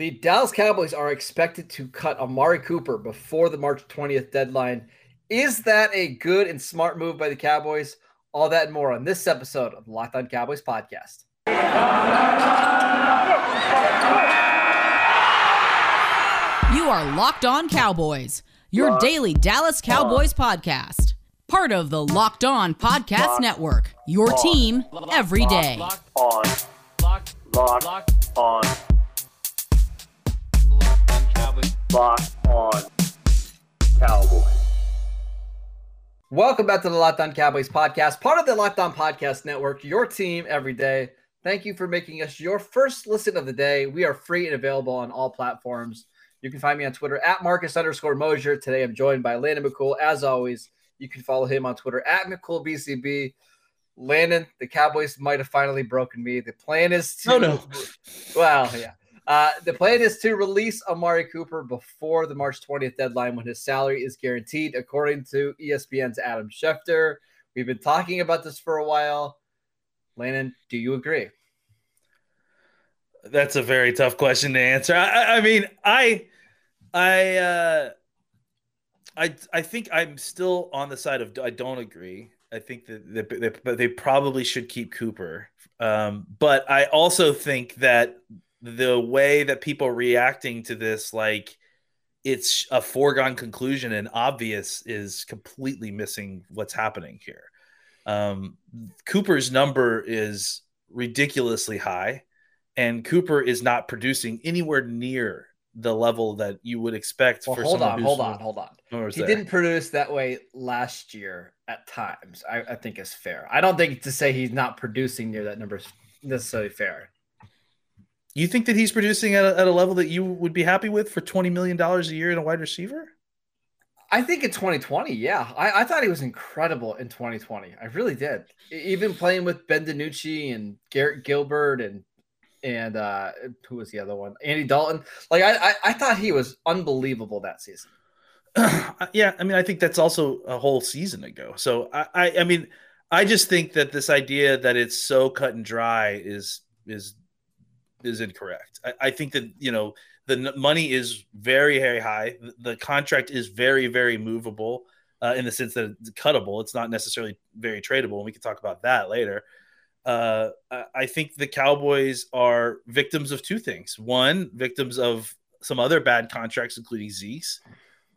The Dallas Cowboys are expected to cut Amari Cooper before the March 20th deadline. Is that a good and smart move by the Cowboys? All that and more on this episode of the Locked On Cowboys podcast. You are Locked On Cowboys, your daily Dallas Cowboys podcast. Part of the Locked On Podcast Network, your team every day. Locked on. Locked. Locked. Locked on. Locked on Cowboys. Welcome back to the Locked On Cowboys podcast, part of the Locked On Podcast Network, your team every day. Thank you for making us your first listen of the day. We are free and available on all platforms. You can find me on Twitter at Marcus underscore Mosher. Today I'm joined by Landon McCool. As always, you can follow him on Twitter at McCoolBCB. Landon, the Cowboys might have finally broken me. The plan is to. Oh, no. Well, yeah. Uh, the plan is to release Amari Cooper before the March 20th deadline when his salary is guaranteed, according to ESPN's Adam Schefter. We've been talking about this for a while. Landon, do you agree? That's a very tough question to answer. I, I- mean, I, I, uh, I, I think I'm still on the side of I don't agree. I think that that- that they probably should keep Cooper, um, but I also think that the way that people are reacting to this, like it's a foregone conclusion and obvious, is completely missing what's happening here. Um, Cooper's number is ridiculously high and Cooper is not producing anywhere near the level that you would expect Well, for hold on, hold on, hold on. He there. didn't produce that way last year at times. I, I think is fair. I don't think to say he's not producing near that number is necessarily fair. You think that he's producing at a, at a level that you would be happy with for twenty million dollars a year in a wide receiver? I think in 2020, yeah, I, I thought he was incredible in 2020. I really did. Even playing with Ben DiNucci and Garrett Gilbert and and uh, who was the other one? Andy Dalton. Like I, I, I thought he was unbelievable that season. yeah, I mean, I think that's also a whole season ago. So I, I, I mean, I just think that this idea that it's so cut and dry is is is incorrect. I, I think that you know the money is very very high. The, contract is very very movable uh, in the sense that it's cuttable. It's not necessarily very tradable, and we can talk about that later. Uh, I- I think the Cowboys are victims of two things. One, victims of some other bad contracts, including Zeke's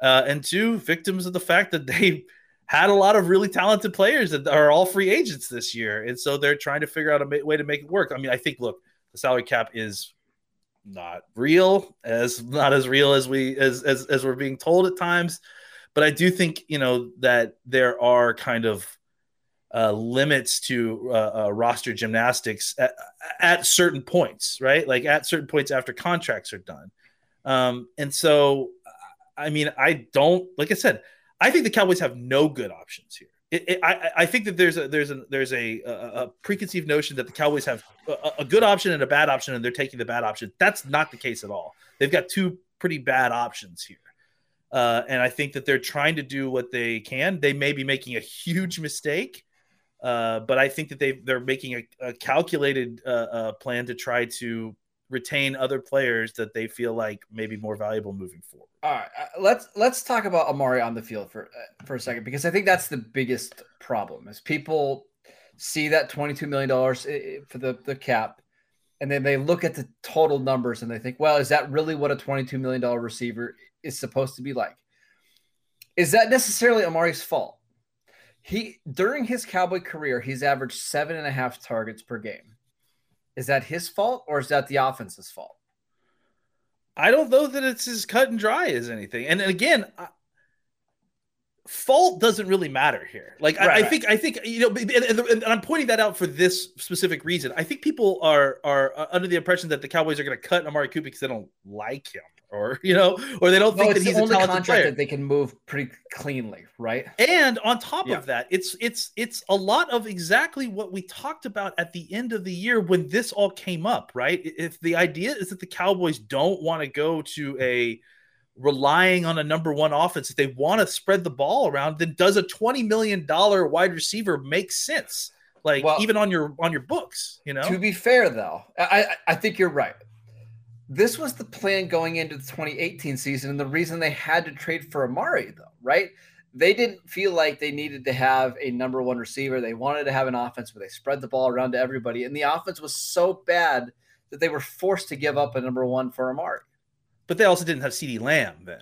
uh, and two victims of the fact that they had a lot of really talented players that are all free agents this year, and so they're trying to figure out a way to make it work. I mean, I think look, the salary cap is not real, as not as real as we as as, as we're being told at times, but I do think you know that there are kind of uh, limits to uh, uh, roster gymnastics at, at certain points, right? Like at certain points after contracts are done. Um, and so, I mean, I don't like I said, I think the Cowboys have no good options here. It, it, I, I think that there's a there's a there's a, a, preconceived notion that the Cowboys have a, a good option and a bad option, and they're taking the bad option. That's not the case at all. They've got two pretty bad options here, uh, and I think that they're trying to do what they can. They may be making a huge mistake, uh, but I think that they they're making a, a calculated uh, uh, plan to try to retain other players that they feel like maybe more valuable moving forward. All right, uh, let's let's talk about Amari on the field for uh, for a second because I think that's the biggest problem is people see that twenty two million dollars for the the cap, and then they look at the total numbers and they think, well, is that really what a twenty two million dollar receiver is supposed to be like? Is that necessarily Amari's fault? He during his Cowboy career, he's averaged seven and a half targets per game. Is that his fault or is that the offense's fault? I don't know that it's as cut and dry as anything. And again, I- fault doesn't really matter here. Like I, Right, I right. think, I think you know, and, and- and I'm pointing that out for this specific reason. I think people are are uh, under the impression that the Cowboys are going to cut Amari Cooper because they don't like him, or you know, or they don't No, think it's that the he's a only talented contract player. that they can move pretty cleanly, right? And on top Yeah. of that, it's it's it's a lot of exactly what we talked about at the end of the year when this all came up, right? If the idea is that the Cowboys don't want to go to a relying on a number one offense, if they want to spread the ball around, then does a twenty million dollar wide receiver make sense? Like Well- even on your on your books, you know? To be fair, though, I- I think you're right. This was the plan going into the 2018 season, and the reason they had to trade for Amari, though, right? They didn't feel like they needed to have a number one receiver. They wanted to have an offense where they spread the ball around to everybody, and the offense was so bad that they were forced to give up a number one for Amari. But they also didn't have CeeDee Lamb then.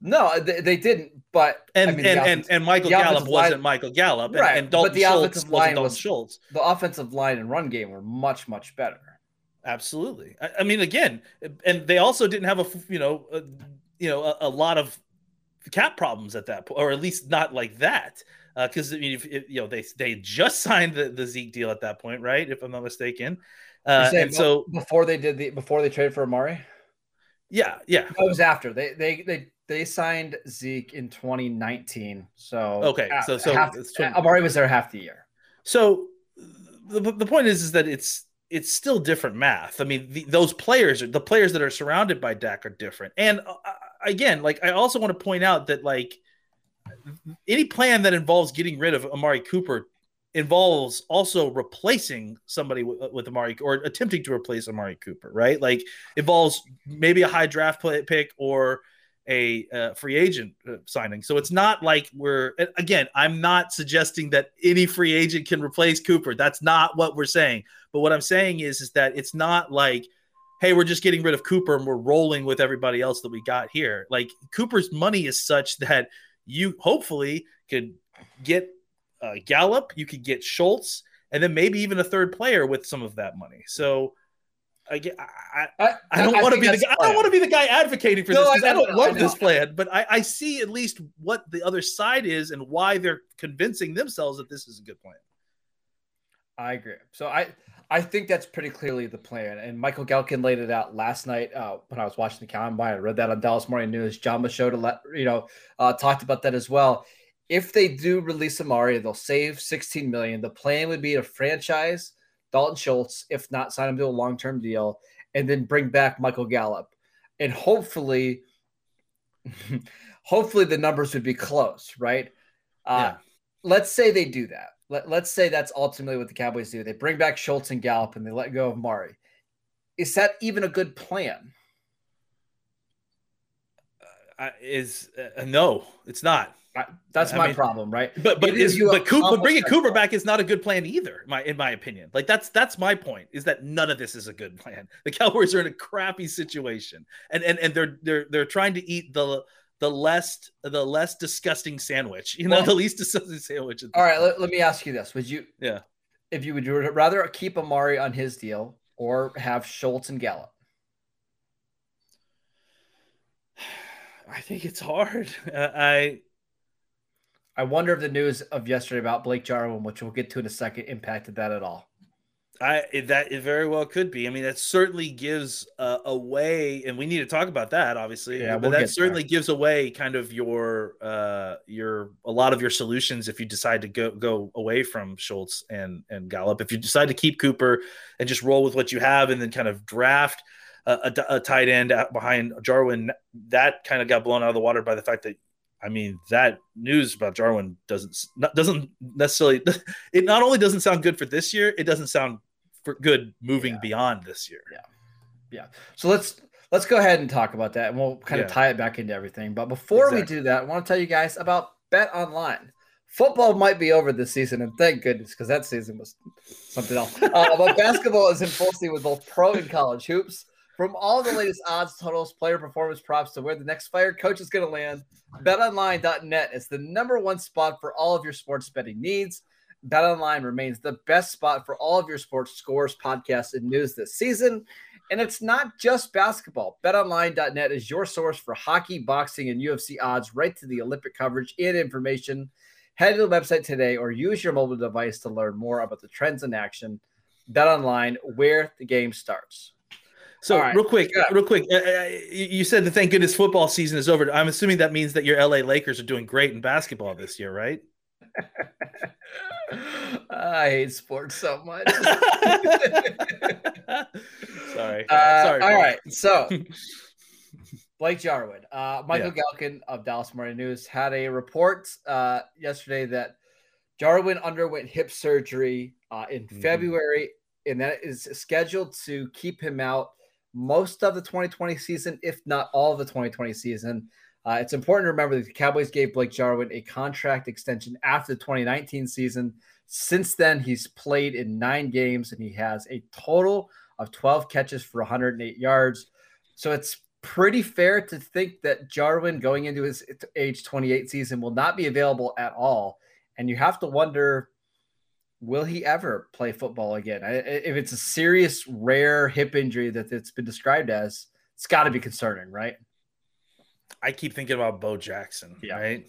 No, they, they didn't. But and I mean, and, and and Michael Gallup wasn't line- Michael Gallup, and, Right, and but Dalton the Schultz offensive wasn't line Dalton was- Schultz. the offensive line and run game were much much better. Absolutely. I, I mean, again, and they also didn't have a you know a, you know a, a lot of cap problems at that point, or at least not like that. Because I mean, if, if, you know they they just signed the, the Zeke deal at that point, right? If I'm not mistaken. Uh, and so before they did the before they traded for Amari, yeah, yeah. that was after they they they they signed Zeke in 2019. So Okay, uh, so- so half- 20 Amari was there half the year. So the, the point is is that it's it's still different math. I mean, the, those players, the players that are surrounded by Dak are different. And uh, again, like I also want to point out that like any plan that involves getting rid of Amari Cooper involves also replacing somebody with, with Amari or attempting to replace Amari Cooper, right? Like involves maybe a high draft play, pick or a uh, free agent uh, signing. So it's not like we're again, I'm not suggesting that any free agent can replace Cooper. That's not what we're saying. But what I'm saying is is that it's not like hey, we're just getting rid of Cooper and we're rolling with everybody else that we got here. Like Cooper's money is such that you hopefully could get uh, Gallup, you could get Schultz, and then maybe even a third player with some of that money. So I, I, I- I don't want to be the guy, I don't want to be the guy advocating for No, this I because I, know, don't I love this plan, but I, I see at least what the other side is and why they're convincing themselves that this is a good plan. I agree. So I I think that's pretty clearly the plan. And Michael Gehlken laid it out last night uh, when I was watching the combine. I read that on Dallas Morning News. A let you know uh, talked about that as well. If they do release Amari, they'll save 16 million. The plan would be to franchise Dalton Schultz, if not sign him to a long term deal, and then bring back Michael Gallup, and hopefully, hopefully the numbers would be close, right? Uh, Yeah. Let's say they do that. Let, let's say that's ultimately what the Cowboys do. They bring back Schultz and Gallup and they let go of Mari. Is that even a good plan? I, is uh, no, it's not. I- That's I my mean- problem, right? But but is but Cooper bringing Cooper back is not a good plan either. My in my opinion, like that's that's my point is that none of this is a good plan. The Cowboys are in a crappy situation, and and and they're they're they're trying to eat the the less the less disgusting sandwich. You know, Well- the least disgusting sandwich. All right, let, let me ask you this: Would you, Yeah. if you would rather keep Amari on his deal or have Schultz and Gallup? I think it's hard. Uh, I I wonder if the news of yesterday about Blake Jarwin, which we'll get to in a second, impacted that at all. I that it very well could be. I mean, that certainly gives a, a way, and we need to talk about that, obviously. Yeah, but we'll that certainly gives away kind of your uh your a lot of your solutions if you decide to go go away from Schultz and and Gallup. If you decide to keep Cooper and just roll with what you have, and then kind of draft a, a, a tight end out behind Jarwin, that kind of got blown out of the water by the fact that. I mean that news about Jarwin doesn't doesn't necessarily. It not only doesn't sound good for this year, it doesn't sound for good moving Yeah. beyond this year. Yeah. Yeah. So let's let's go ahead and talk about that, and we'll kind Yeah. of tie it back into everything. But before Exactly. we do that, I want to tell you guys about Bet Online. Football might be over this season, and thank goodness, because that season was something else. Uh, but basketball is in full swing with both pro and college hoops. From all the latest odds, totals, player performance props to where the next fired coach is going to land, BetOnline.net is the number one spot for all of your sports betting needs. BetOnline remains the best spot for all of your sports scores, podcasts, and news this season. And it's not just basketball. BetOnline.net is your source for hockey, boxing, and UFC odds, right to the Olympic coverage and information. Head to the website today or use your mobile device to learn more about the trends in action. BetOnline, where the game starts. So right. real quick, Yeah. real quick, uh, uh, you you said that thank goodness football season is over. I'm assuming that means that your LA Lakers are doing great in basketball this year, right? I hate sports so much. Sorry, Uh, sorry. All right. So, Blake Jarwin, uh, Michael Gehlken of Dallas Morning News had a report uh, yesterday that Jarwin underwent hip surgery uh, in Mhm. February, and that is scheduled to keep him out most of the 2020 season, if not all of the 2020 season. Uh, it's important to remember that the Cowboys gave Blake Jarwin a contract extension after the 2019 season. Since then, he's played in nine games and he has a total of 12 catches for 108 yards. So it's pretty fair to think that Jarwin going into his age 28 season will not be available at all. And you have to wonder will he ever play football again? If it's a serious, rare hip injury that it's been described as, it's got to be concerning, right? I keep thinking about Bo Jackson, yeah. right?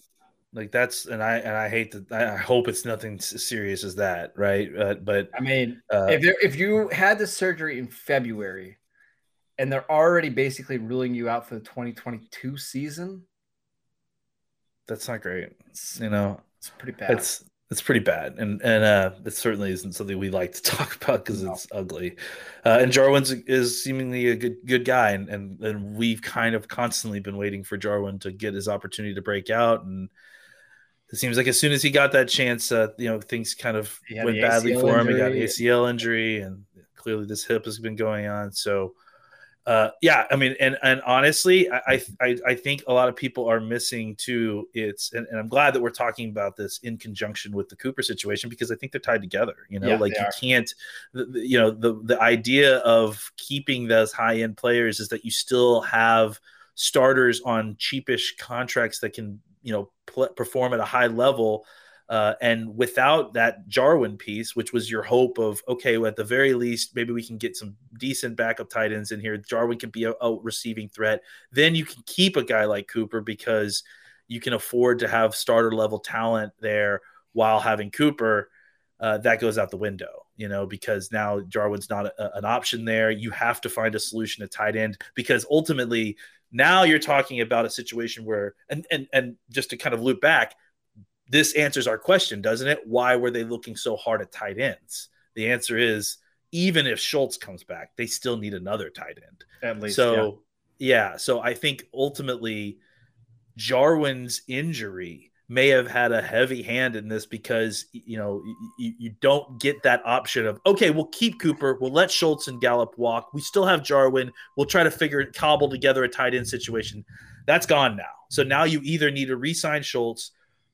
Like that's and I and I hate that. I hope it's nothing serious as that, right? Uh, but I mean, uh, if there, if you had the surgery in February, and they're already basically ruling you out for the 2022 season, that's not great. you know, it's pretty bad. It's it's pretty bad, and and uh, it certainly isn't something we like to talk about because no. it's ugly. Uh, and Jarwin is seemingly a good good guy, and, and and we've kind of constantly been waiting for Jarwin to get his opportunity to break out, and it seems like as soon as he got that chance, uh, you know, things kind of went badly for him. He got an ACL injury, and clearly this hip has been going on. So uh, yeah, I mean, and and honestly, I, I I think a lot of people are missing too. It's and, and, I'm glad that we're talking about this in conjunction with the Cooper situation because I think they're tied together. You know, yeah, like you are. can't, you know, the the idea of keeping those high end players is that you still have starters on cheapish contracts that can you know pl- perform at a high level uh, and without that Jarwin piece, which was your hope of, okay, well, at the very least, maybe we can get some decent backup tight ends in here. Jarwin can be a, a receiving threat. Then you can keep a guy like Cooper because you can afford to have starter level talent there while having Cooper. Uh, that goes out the window, you know, because now Jarwin's not a, an option there. You have to find a solution at tight end because ultimately now you're talking about a situation where, and and and just to kind of loop back, this answers our question, doesn't it? Why were they looking so hard at tight ends? The answer is even if Schultz comes back, they still need another tight end. At least. So, yeah. yeah so I think ultimately Jarwin's injury may have had a heavy hand in this because you know you, you don't get that option of okay we'll keep cooper we'll let schultz and gallup walk we still have jarwin we'll try to figure it cobble together a tight end situation that's gone now so now you either need to re-sign schultz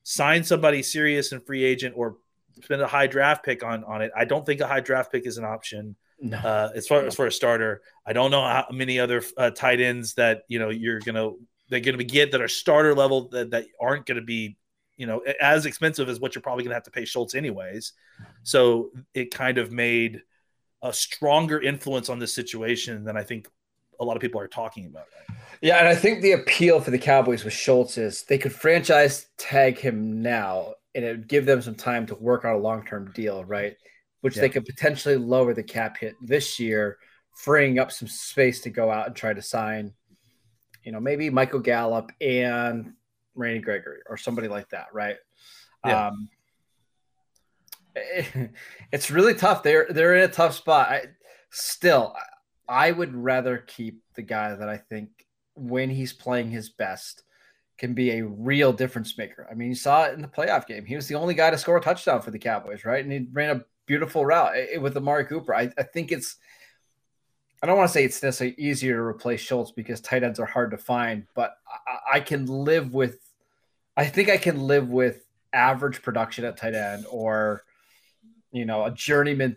sign somebody serious and free agent or spend a high draft pick on on it. I don't think a high draft pick is an option. No. Uh, as far as for a starter, I don't know how many other uh, tight ends that you know you're gonna they're gonna get that are starter level that, that aren't gonna be you know as expensive as what you're probably gonna have to pay Schultz anyways. So it kind of made a stronger influence on this situation than I think a lot of people are talking about. Right? Yeah, and I think the appeal for the Cowboys with Schultz is they could franchise tag him now, and it would give them some time to work out a long term deal, right? Which yeah. they could potentially lower the cap hit this year, freeing up some space to go out and try to sign, you know, maybe Michael Gallup and Randy Gregory or somebody like that, right? Yeah. Um, it's really tough. They're they're in a tough spot. I, still, I would rather keep the guy that I think when he's playing his best can be a real difference maker. I mean, you saw it in the playoff game. He was the only guy to score a touchdown for the Cowboys, right? And he ran a beautiful route eh, eh, with Amari Cooper. I, I think it's, I don't want to say it's necessarily easier to replace Schultz because tight ends are hard to find, but I, I can live with, I think I can live with average production at tight end or, you know, a journeyman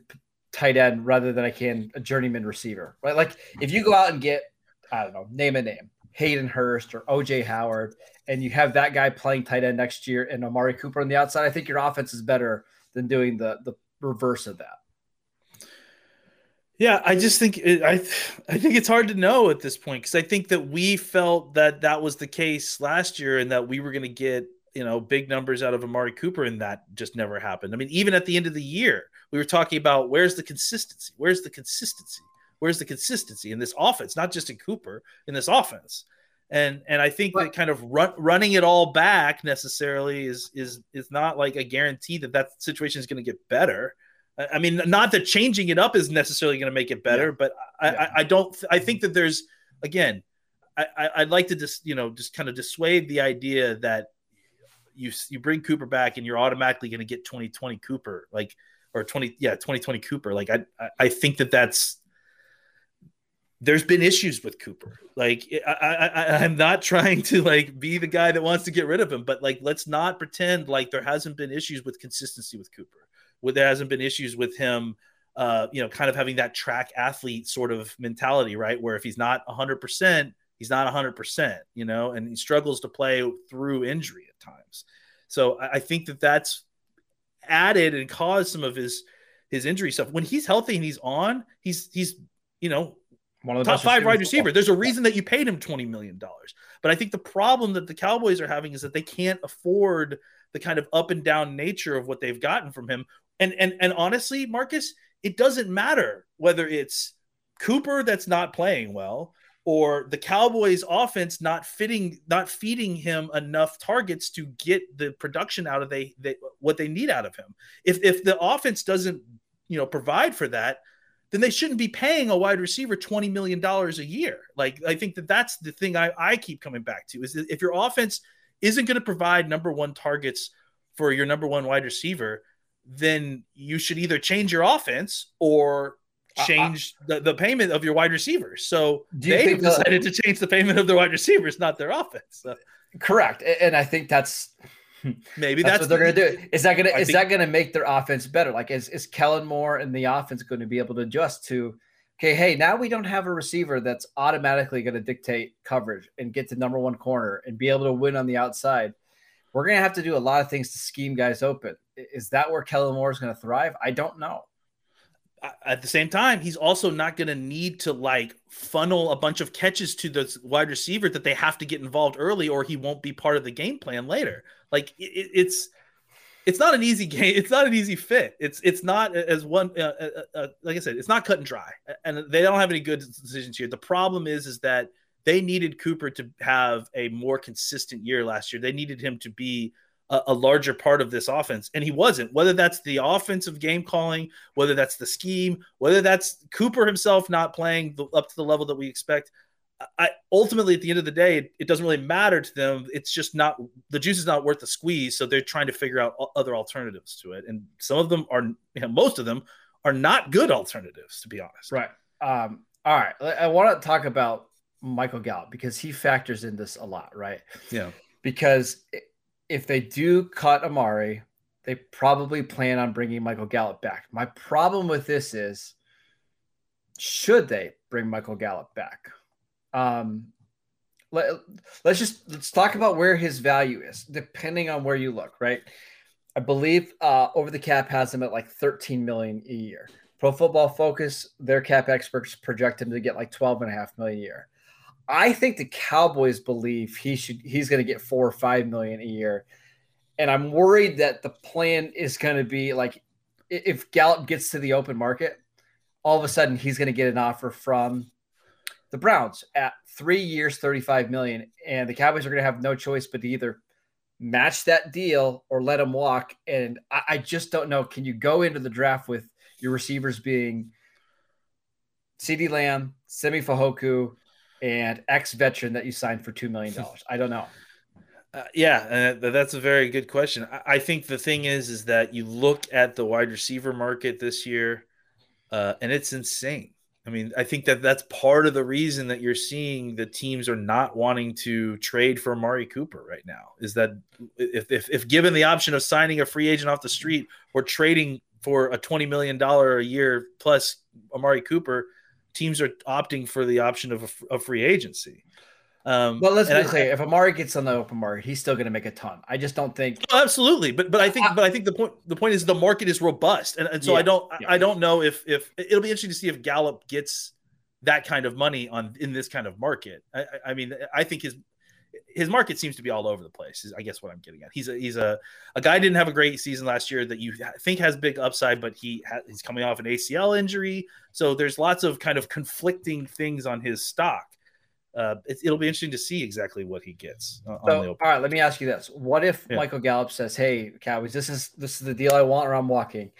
tight end rather than I can a journeyman receiver, right? Like if you go out and get I don't know, name a name, Hayden Hurst or OJ Howard, and you have that guy playing tight end next year and Amari Cooper on the outside, I think your offense is better than doing the the reverse of that. Yeah, I just think it, I I think it's hard to know at this point because I think that we felt that that was the case last year and that we were going to get you know big numbers out of Amari Cooper and that just never happened. I mean, even at the end of the year, we were talking about where's the consistency? Where's the consistency? Where's the consistency in this offense? Not just in Cooper, in this offense. And and I think that kind of run, running it all back necessarily is is is not like a guarantee that that situation is going to get better. I mean, not that changing it up is necessarily going to make it better, yeah. but I, yeah. I, I, don't. I think mm-hmm. that there's again, I, I'd like to just you know just kind of dissuade the idea that you you bring Cooper back and you're automatically going to get 2020 Cooper like or 20 yeah 2020 Cooper like I I think that that's there's been issues with Cooper. Like I, I, I'm not trying to like be the guy that wants to get rid of him, but like let's not pretend like there hasn't been issues with consistency with Cooper. Where there hasn't been issues with him, uh, you know, kind of having that track athlete sort of mentality, right? Where if he's not 100, percent he's not 100, percent you know, and he struggles to play through injury at times. So I, I think that that's added and caused some of his his injury stuff. When he's healthy and he's on, he's he's you know one of the top five wide receiver. There's a reason that you paid him twenty million dollars. But I think the problem that the Cowboys are having is that they can't afford the kind of up and down nature of what they've gotten from him. And and and honestly, Marcus, it doesn't matter whether it's Cooper that's not playing well or the Cowboys offense not fitting not feeding him enough targets to get the production out of they, they what they need out of him. If if the offense doesn't, you know, provide for that, then they shouldn't be paying a wide receiver $20 million a year. Like, I think that that's the thing I, I keep coming back to is if your offense isn't going to provide number one targets for your number one wide receiver, then you should either change your offense or change uh, the, the payment of your wide receivers. So they decided to change the payment of their wide receivers, not their offense. So. Correct. And I think that's Maybe that's, that's what they're going to do. Is that going to is think, that going to make their offense better? Like, is is Kellen Moore and the offense going to be able to adjust to? Okay, hey, now we don't have a receiver that's automatically going to dictate coverage and get to number one corner and be able to win on the outside. We're going to have to do a lot of things to scheme guys open. Is that where Kellen Moore is going to thrive? I don't know at the same time, he's also not going to need to like funnel a bunch of catches to the wide receiver that they have to get involved early, or he won't be part of the game plan later. Like it, it's it's not an easy game. It's not an easy fit. It's it's not as one uh, uh, uh, uh, like I said. It's not cut and dry, and they don't have any good decisions here. The problem is is that they needed Cooper to have a more consistent year last year. They needed him to be a, a larger part of this offense, and he wasn't. Whether that's the offensive game calling, whether that's the scheme, whether that's Cooper himself not playing the, up to the level that we expect. I ultimately at the end of the day, it, it, doesn't really matter to them. It's just not the juice is not worth the squeeze, so they're trying to figure out other alternatives to it. And some of them are, you know, most of them are not good alternatives, to be honest. Right. Um, all right. I want to talk about Michael Gallup because he factors in this a lot, right? Yeah. Because if they do cut Amari, they probably plan on bringing Michael Gallup back. My problem with this is, should they bring Michael Gallup back? Um, let, let's just let's talk about where his value is, depending on where you look. Right, I believe uh, over the cap has him at like 13 million a year. Pro Football Focus, their cap experts project him to get like 12 and a half million a year. I think the Cowboys believe he should he's going to get four or five million a year, and I'm worried that the plan is going to be like if Gallup gets to the open market, all of a sudden he's going to get an offer from the Browns at three years, 35 million, and the Cowboys are going to have no choice but to either match that deal or let him walk. And I, I just don't know. Can you go into the draft with your receivers being CeeDee Lamb, Simi Fehoko, and ex veteran that you signed for $2 million? I don't know. Uh, yeah, uh, that's a very good question. I, I, think the thing is, is that you look at the wide receiver market this year, uh, and it's insane. I mean, I think that that's part of the reason that you're seeing the teams are not wanting to trade for Amari Cooper right now. Is that if, if, if given the option of signing a free agent off the street or trading for a $20 million a year plus Amari Cooper, teams are opting for the option of a, a free agency. Um, well, let's be I, clear. If Amari gets on the open market, he's still going to make a ton. I just don't think. Oh, absolutely, but but I think I, but I think the point the point is the market is robust, and, and so yeah, I don't yeah. I don't know if if it'll be interesting to see if Gallup gets that kind of money on in this kind of market. I, I mean, I think his his market seems to be all over the place. Is I guess what I'm getting at. He's a he's a a guy didn't have a great season last year that you think has big upside, but he ha- he's coming off an ACL injury, so there's lots of kind of conflicting things on his stock. Uh, it, will be interesting to see exactly what he gets. So, all right, let me ask you this: What if yeah. Michael Gallup says, "Hey, Cowboys, this is this is the deal I want, or I'm walking."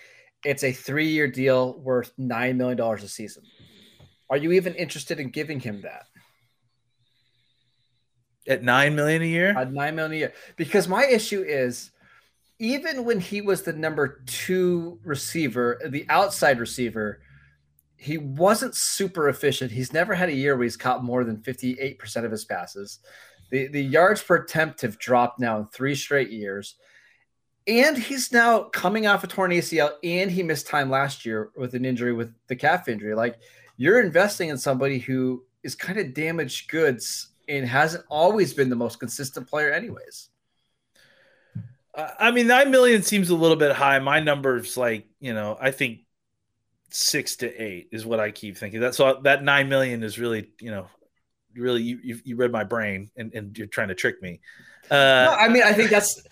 It's a three-year deal worth nine million dollars a season. Are you even interested in giving him that? At nine million a year? At nine million a year. Because my issue is even when he was the number two receiver, the outside receiver, he wasn't super efficient. He's never had a year where he's caught more than 58% of his passes. The, the yards per attempt have dropped now in three straight years. And he's now coming off a torn ACL and he missed time last year with an injury with the calf injury. Like you're investing in somebody who is kind of damaged goods and hasn't always been the most consistent player, anyways. I mean, nine million seems a little bit high. My number's like, you know, I think six to eight is what I keep thinking. That so that nine million is really, you know, really you you, you read my brain and, and you're trying to trick me. Uh, no, I mean, I think that's.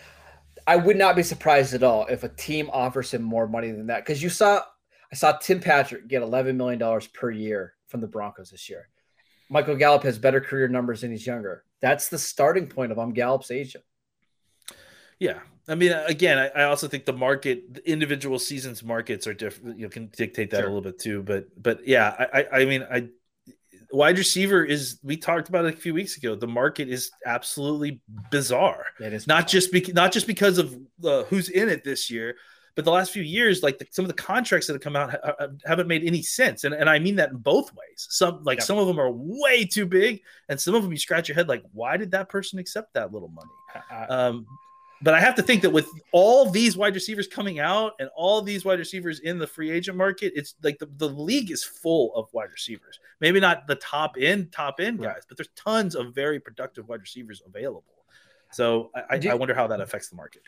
I would not be surprised at all if a team offers him more money than that because you saw, I saw Tim Patrick get eleven million dollars per year from the Broncos this year. Michael Gallup has better career numbers and he's younger. That's the starting point of I'm Gallup's agent. Yeah, I mean, again, I, I, also think the market, the individual seasons markets are different. You know, can dictate that sure. a little bit too. But, but yeah, I, I, I mean, I wide receiver is. We talked about it a few weeks ago. The market is absolutely bizarre. It is not just be, not just because of uh, who's in it this year, but the last few years, like the, some of the contracts that have come out ha- haven't made any sense, and and I mean that in both ways. Some like some of them are way too big, and some of them you scratch your head like, why did that person accept that little money? Um, but I have to think that with all these wide receivers coming out and all these wide receivers in the free agent market, it's like the, the league is full of wide receivers. Maybe not the top end, top end guys, but there's tons of very productive wide receivers available. So I, you, I wonder how that affects the market.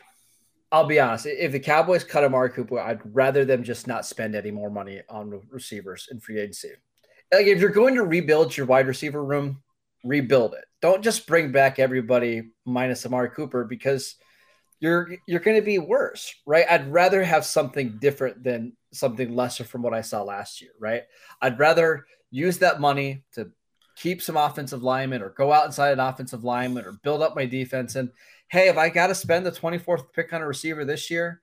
I'll be honest. If the Cowboys cut Amari Cooper, I'd rather them just not spend any more money on receivers in free agency. Like if you're going to rebuild your wide receiver room, rebuild it. Don't just bring back everybody minus Amari Cooper because – you're you're going to be worse, right? I'd rather have something different than something lesser from what I saw last year, right? I'd rather use that money to keep some offensive linemen or go out inside an offensive lineman or build up my defense. And hey, if I got to spend the 24th pick on a receiver this year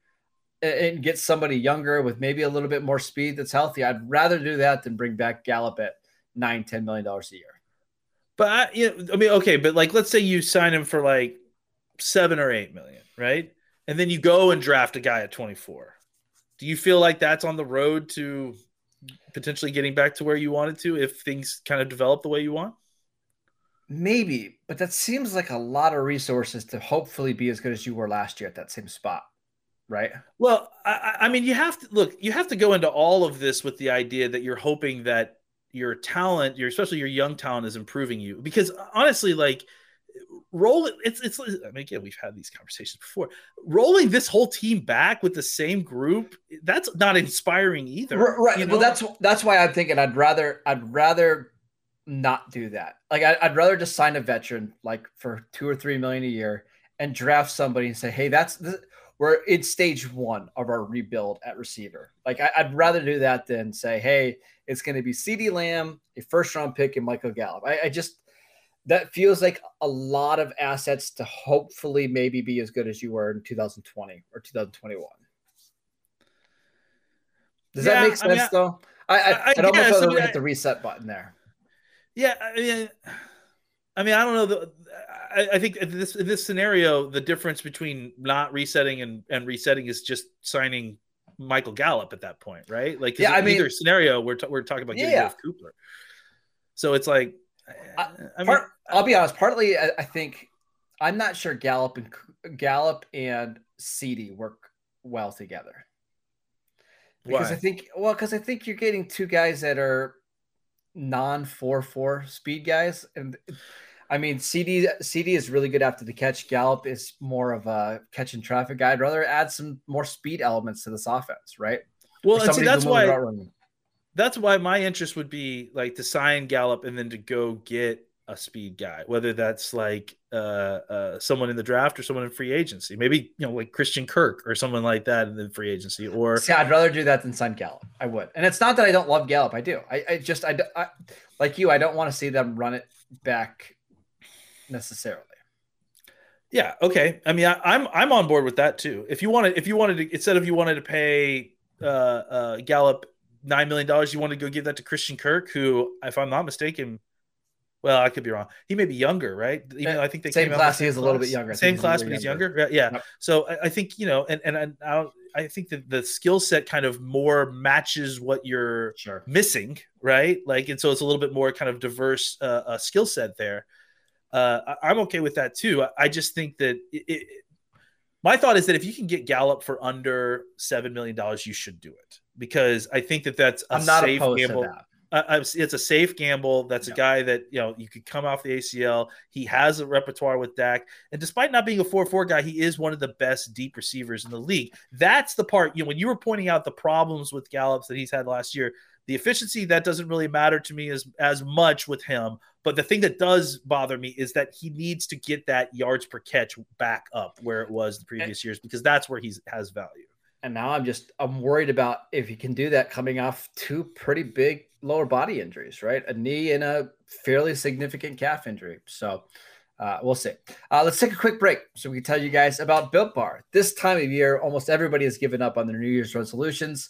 and get somebody younger with maybe a little bit more speed that's healthy, I'd rather do that than bring back Gallup at nine, $10 million a year. But I, you know, I mean, okay, but like, let's say you sign him for like seven or eight million right? And then you go and draft a guy at 24. Do you feel like that's on the road to potentially getting back to where you wanted to if things kind of develop the way you want? Maybe, but that seems like a lot of resources to hopefully be as good as you were last year at that same spot, right? Well, I, I mean, you have to look, you have to go into all of this with the idea that you're hoping that your talent, your especially your young talent, is improving you. Because honestly, like roll it. It's it's. I mean, again, we've had these conversations before. Rolling this whole team back with the same group, that's not inspiring either. Right. You know? Well, that's that's why I'm thinking I'd rather I'd rather not do that. Like I, would rather just sign a veteran like for two or three million a year and draft somebody and say, hey, that's the, we're in stage one of our rebuild at receiver. Like I, would rather do that than say, hey, it's going to be CeeDee Lamb, a first round pick, and Michael Gallup. I, I just that feels like a lot of assets to hopefully maybe be as good as you were in 2020 or 2021. Does yeah, that make sense I mean, though? I I, I, I know if I hit the reset button there. Yeah, I mean, I mean, I don't know. The, I, I think in this in this scenario, the difference between not resetting and, and resetting is just signing Michael Gallup at that point, right? Like, yeah, I mean, either scenario, we're t- we're talking about getting yeah. Cooper. So it's like I, I mean, part, I'll be honest. Partly, I, I, think I'm not sure Gallup and Gallup and CeeDee work well together. Because Why? I think, well, because I think you're getting two guys that are non four four speed guys, and I mean CD CeeDee is really good after the catch. Gallup is more of a catch and traffic guy. I'd rather add some more speed elements to this offense, right? Well, and see that's why that's why my interest would be like to sign Gallup and then to go get a speed guy, whether that's like uh, uh, someone in the draft or someone in free agency, maybe you know like Christian Kirk or someone like that in the free agency. Or see, I'd rather do that than sign Gallup. I would, and it's not that I don't love Gallup. I do. I, I just I, I like you. I don't want to see them run it back necessarily. Yeah. Okay. I mean, I, am I'm, I'm on board with that too. If you wanted, if you wanted to, instead of you wanted to pay uh, uh, Gallup nine million dollars, you want to go give that to Christian Kirk, who, if I'm not mistaken, Well, I could be wrong. He may be younger, right? Even I think they Same came out class, the he is a little bit younger. Same class, but he's younger. younger. Yeah. Yep. So I, I think you know, and and I, I, I think that the skill set kind of more matches what you're Sure. missing, right? Like, and so it's a little bit more kind of diverse uh, uh, skill set there. Uh, I, I'm okay with that too. I, I just think that it, it, my thought is that if you can get Gallup for under seven million dollars, you should do it because I think that that's a I'm not safe gamble. to that. Uh, it's a safe gamble. That's Yeah. a guy that you know you could come off the ACL. He has a repertoire with Dak, and despite not being a four-four guy, he is one of the best deep receivers in the league. That's the part. You know, when you were pointing out the problems with Gallups that he's had last year, the efficiency that doesn't really matter to me as as much with him. But the thing that does bother me is that he needs to get that yards per catch back up where it was the previous years because that's where he has value. And now I'm just I'm worried about if he can do that coming off two pretty big lower body injuries, right? A knee and a fairly significant calf injury. So uh, we'll see. Uh, let's take a quick break so we can tell you guys about Built Bar. This time of year, almost everybody has given up on their New Year's resolutions,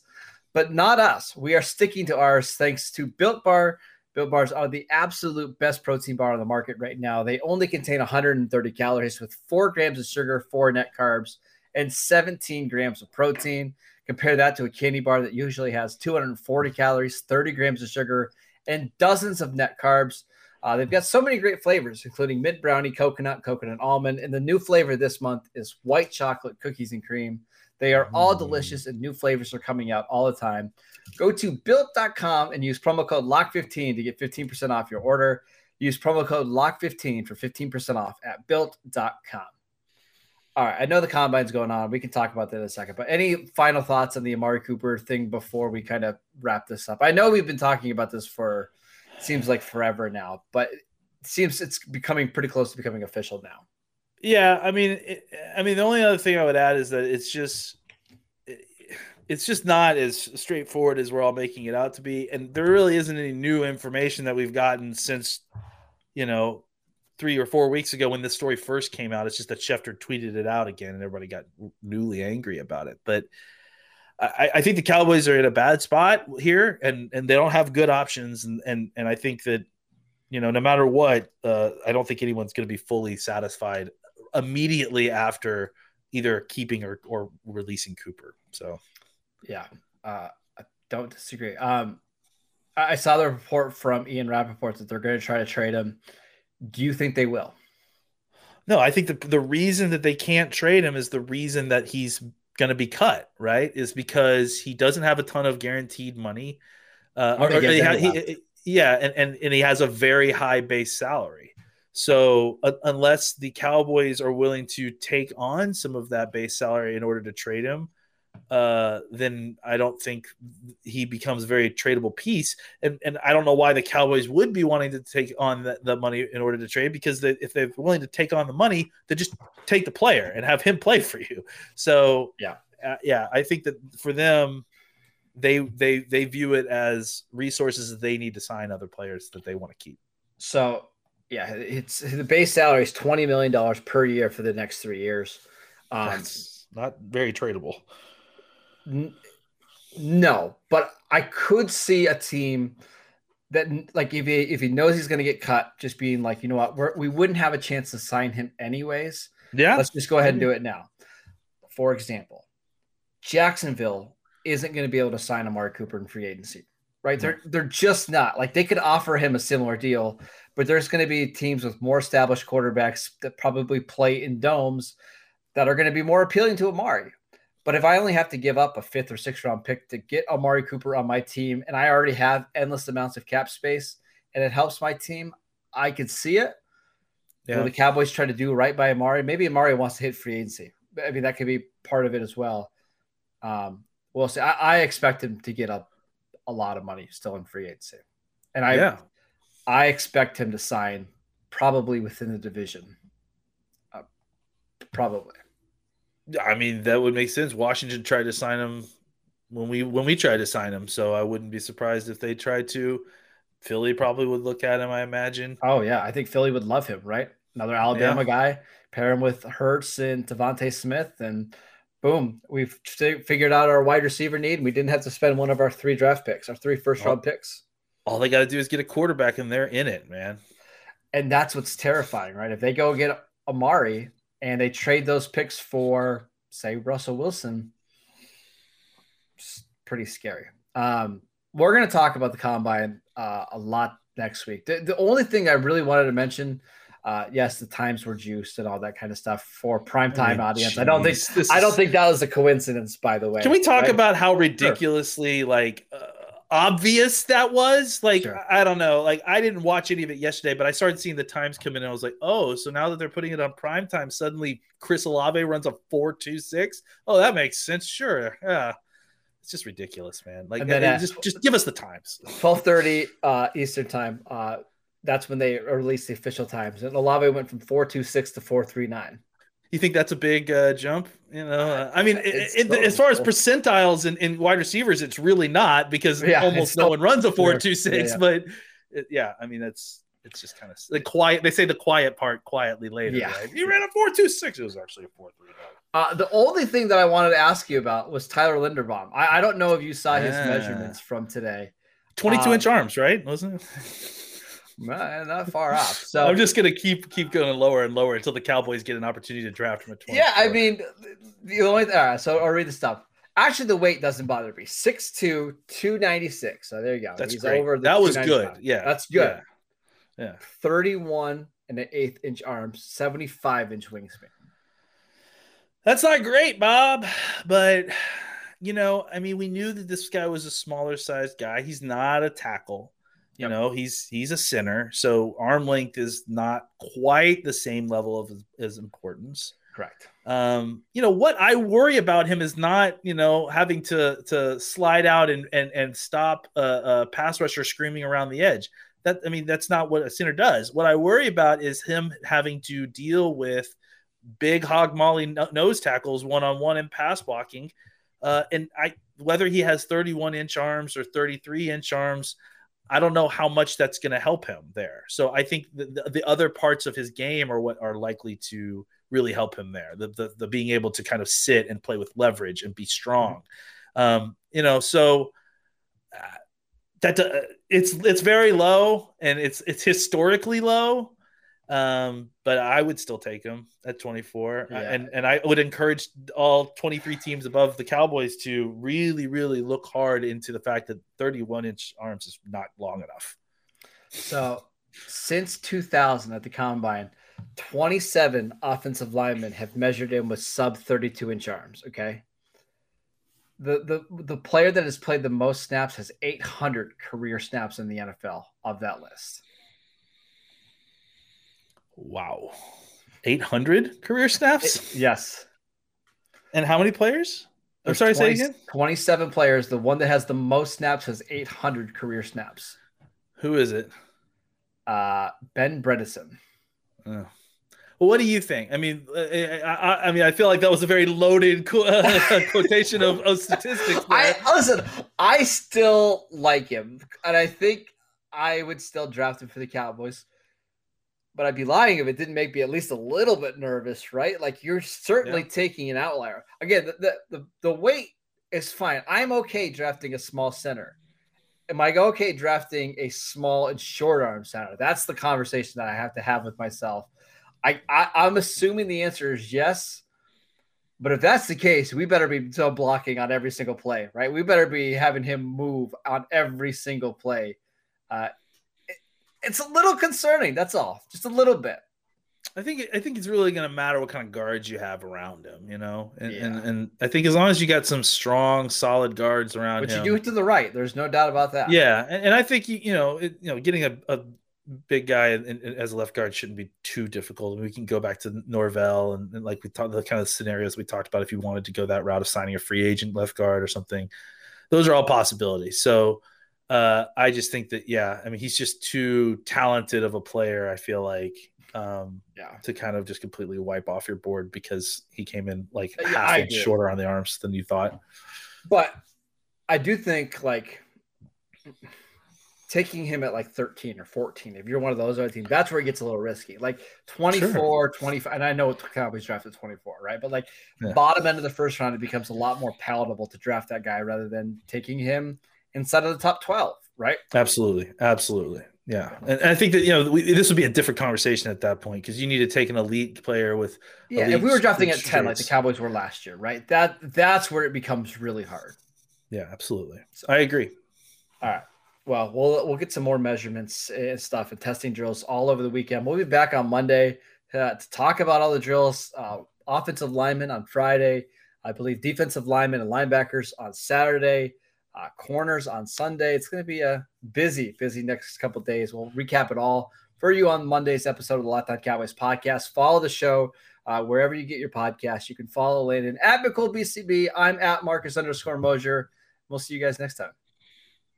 but not us. We are sticking to ours thanks to Built Bar. Built Bars are the absolute best protein bar on the market right now. They only contain 130 calories with four grams of sugar, four net carbs, and 17 grams of protein. Compare that to a candy bar that usually has 240 calories, 30 grams of sugar, and dozens of net carbs. Uh, they've got so many great flavors, including mint brownie, coconut, coconut almond, and the new flavor this month is white chocolate cookies and cream. They are all delicious, and new flavors are coming out all the time. Go to built.com and use promo code LOCK15 to get 15% off your order. Use promo code LOCK15 for 15% off at built.com. All right, I know the combine's going on. We can talk about that in a second. But any final thoughts on the Amari Cooper thing before we kind of wrap this up? I know we've been talking about this for seems like forever now, but it seems it's becoming pretty close to becoming official now. Yeah, I mean, it, I mean, the only other thing I would add is that it's just, it's just not as straightforward as we're all making it out to be, and there really isn't any new information that we've gotten since, you know, three or four weeks ago when this story first came out. It's just that Schefter tweeted it out again, and everybody got newly angry about it. But I, I think the Cowboys are in a bad spot here, and and they don't have good options, and and and I think that you know, no matter what, uh, I don't think anyone's going to be fully satisfied immediately after either keeping or, or releasing Cooper. So, Yeah, uh, I don't disagree. Um, I saw the report from Ian Rapoport that they're going to try to trade him. Do you think they will? no, I think the, the reason that they can't trade him is the reason that he's going to be cut, right? Is because he doesn't have a ton of guaranteed money. Uh, I or- he ha- he- yeah, and, and, and he has a very high base salary. So uh, unless the Cowboys are willing to take on some of that base salary in order to trade him, uh, then I don't think he becomes a very tradable piece. And and I don't know why the Cowboys would be wanting to take on the, the money in order to trade because they, if they're willing to take on the money, they just take the player and have him play for you. So Yeah. uh, yeah, I think that for them, they they they view it as resources that they need to sign other players that they want to keep. So, yeah, it's the base salary is twenty million dollars per year for the next three years. Um, That's not very tradable. N- no, but I could see a team that, like, if he if he knows he's going to get cut, just being like, you know what, we're, we wouldn't have a chance to sign him anyways. Yeah, Let's just go ahead and do it now. For example, Jacksonville isn't going to be able to sign Amari Cooper in free agency, right? They're they're just not. Like they could offer him a similar deal, but there's going to be teams with more established quarterbacks that probably play in domes that are going to be more appealing to Amari. But if I only have to give up a fifth or sixth round pick to get Amari Cooper on my team, and I already have endless amounts of cap space, and it helps my team, I could see it. yeah. Will the Cowboys try to do right by Amari? Maybe Amari wants to hit free agency. I mean, that could be part of it as well. Um, we'll see. I, I expect him to get a, a lot of money still in free agency, and I yeah. I expect him to sign probably within the division. Uh, probably. I mean, that would make sense. Washington tried to sign him when we when we tried to sign him, so I wouldn't be surprised if they tried to. Philly probably would look at him, I imagine. Oh yeah, I think Philly would love him. Right, another Alabama guy. Pair him with Hurts and DeVonta Smith, and boom, we've fi- figured out our wide receiver need. We didn't have to spend one of our three draft picks, our three first round picks. All they got to do is get a quarterback, and they're in it, man. And that's what's terrifying, right? If they go get Amari and they trade those picks for, say, Russell Wilson, it's pretty scary. Um, we're going to talk about the combine uh, a lot next week. The, the, only thing I really wanted to mention, uh, yes, the times were juiced and all that kind of stuff for primetime I mean, audience. Geez, I don't think I don't think that was a coincidence. By the way, can we talk right? about how ridiculously sure. like uh, obvious that was? Like sure. I don't know. Like I didn't watch any of it yesterday, but I started seeing the times come in, and I was like, oh, so now that they're putting it on primetime, suddenly Chris Olave runs a four two six. Oh, that makes sense. Sure, yeah it's just ridiculous, man. Like, then, uh, just just give us the times. Twelve thirty uh, Eastern time. Uh, that's when they released the official times. And Olave went from four two six to four three nine. You think that's a big uh, jump? You know, uh, I mean, it, it, as far as percentiles in, in wide receivers, it's really not because yeah, almost no one runs a four two six. But yeah, I mean, it's it's just kind of the quiet. They say the quiet part quietly later. Yeah, right? you ran a four two six. It was actually a four three. Uh, the only thing that I wanted to ask you about was Tyler Linderbaum. I, I don't know if you saw his measurements from today. 22 um, inch arms, right? Wasn't it? not far off. So I'm just gonna keep keep going lower and lower until the Cowboys get an opportunity to draft him at 20. Yeah, I mean, the only all right. So I'll read the stuff. Actually, the weight doesn't bother me. 6'2", 296. So there you go. That's He's great. over. that was good. Yeah, that's good. Yeah. yeah. 31 and an eighth inch arms, 75 inch wingspan. That's not great, Bob. But you know, I mean, we knew that this guy was a smaller sized guy. He's not a tackle. You yep. know, he's he's a center, so arm length is not quite the same level of his importance. Correct. Um, you know what I worry about him is not you know having to to slide out and and and stop a, a pass rusher screaming around the edge. That I mean, that's not what a center does. What I worry about is him having to deal with big hog molly nose tackles one on one in pass blocking. Uh, and I whether he has 31 inch arms or 33 inch arms, I don't know how much that's going to help him there. So I think the, the, the, other parts of his game are what are likely to really help him there. The, the, the being able to kind of sit and play with leverage and be strong. Um, you know, so uh, that uh, it's it's very low and it's it's historically low. Um, but I would still take him at 24. Yeah. And and I would encourage all 23 teams above the Cowboys to really, really look hard into the fact that 31 inch arms is not long enough. So since 2000 at the combine, 27 offensive linemen have measured in with sub 32 inch arms. Okay. The, the the player that has played the most snaps has 800 career snaps in the NFL of that list. Wow. 800 career snaps? yes. And how many players? I'm sorry, 20, say again. 27 players. The one that has the most snaps has 800 career snaps. Who is it? Uh, Ben Bredeson. Oh. Well, what do you think? I mean, uh, I, I, I, mean, I feel like that was a very loaded uh, quotation of, of statistics. I listen. I still like him, and I think I would still draft him for the Cowboys but I'd be lying if it didn't make me at least a little bit nervous, right? Like you're certainly yeah. taking an outlier. Again, the, the, the the weight is fine. I'm okay drafting a small center. Am I okay drafting a small and short arm center? That's the conversation that I have to have with myself. I, I I'm assuming the answer is yes. But if that's the case, we better be zone blocking on every single play, right? We better be having him move on every single play. Uh, it's a little concerning. That's all, just a little bit. I think I think it's really going to matter what kind of guards you have around him, you know, and, yeah. and, and I think as long as you got some strong, solid guards around Which him, you do it to the right. There's no doubt about that. Yeah, and, and I think you, you know, it, you know, getting a, a big guy in, in, as a left guard shouldn't be too difficult. We can go back to Norvell and, and, like we talked the kind of scenarios we talked about if you wanted to go that route of signing a free agent left guard or something. Those are all possibilities. So uh, I just think that yeah, I mean he's just too talented of a player. I feel like um, yeah to kind of just completely wipe off your board because he came in like yeah, half inch shorter on the arms than you thought. But I do think like taking him at like 13 or 14 if you're one of those other teams that's where it gets a little risky like 24 sure. 25 and i know cowboys drafted 24 right but like yeah. bottom end of the first round it becomes a lot more palatable to draft that guy rather than taking him inside of the top 12, right? Absolutely. Absolutely. Yeah, and, and I think that you know we, this would be a different conversation at that point because you need to take an elite player with. Yeah, if we were drafting at ten like the Cowboys were last year, right? That that's where it becomes really hard. Yeah, absolutely. So, I agree. All right. Well, we'll we'll get some more measurements and stuff and testing drills all over the weekend. We'll be back on Monday uh, to talk about all the drills. Uh, offensive linemen on Friday, I believe defensive linemen and linebackers on Saturday uh, corners on Sunday. It's going to be a busy, busy next couple days. We'll recap it all for you on Monday's episode of the Locked On Cowboys podcast. Follow the show uh, wherever you get your podcast. You can follow Landon at McCool BCB. I'm at Marcus underscore Mosher. We'll see you guys next time.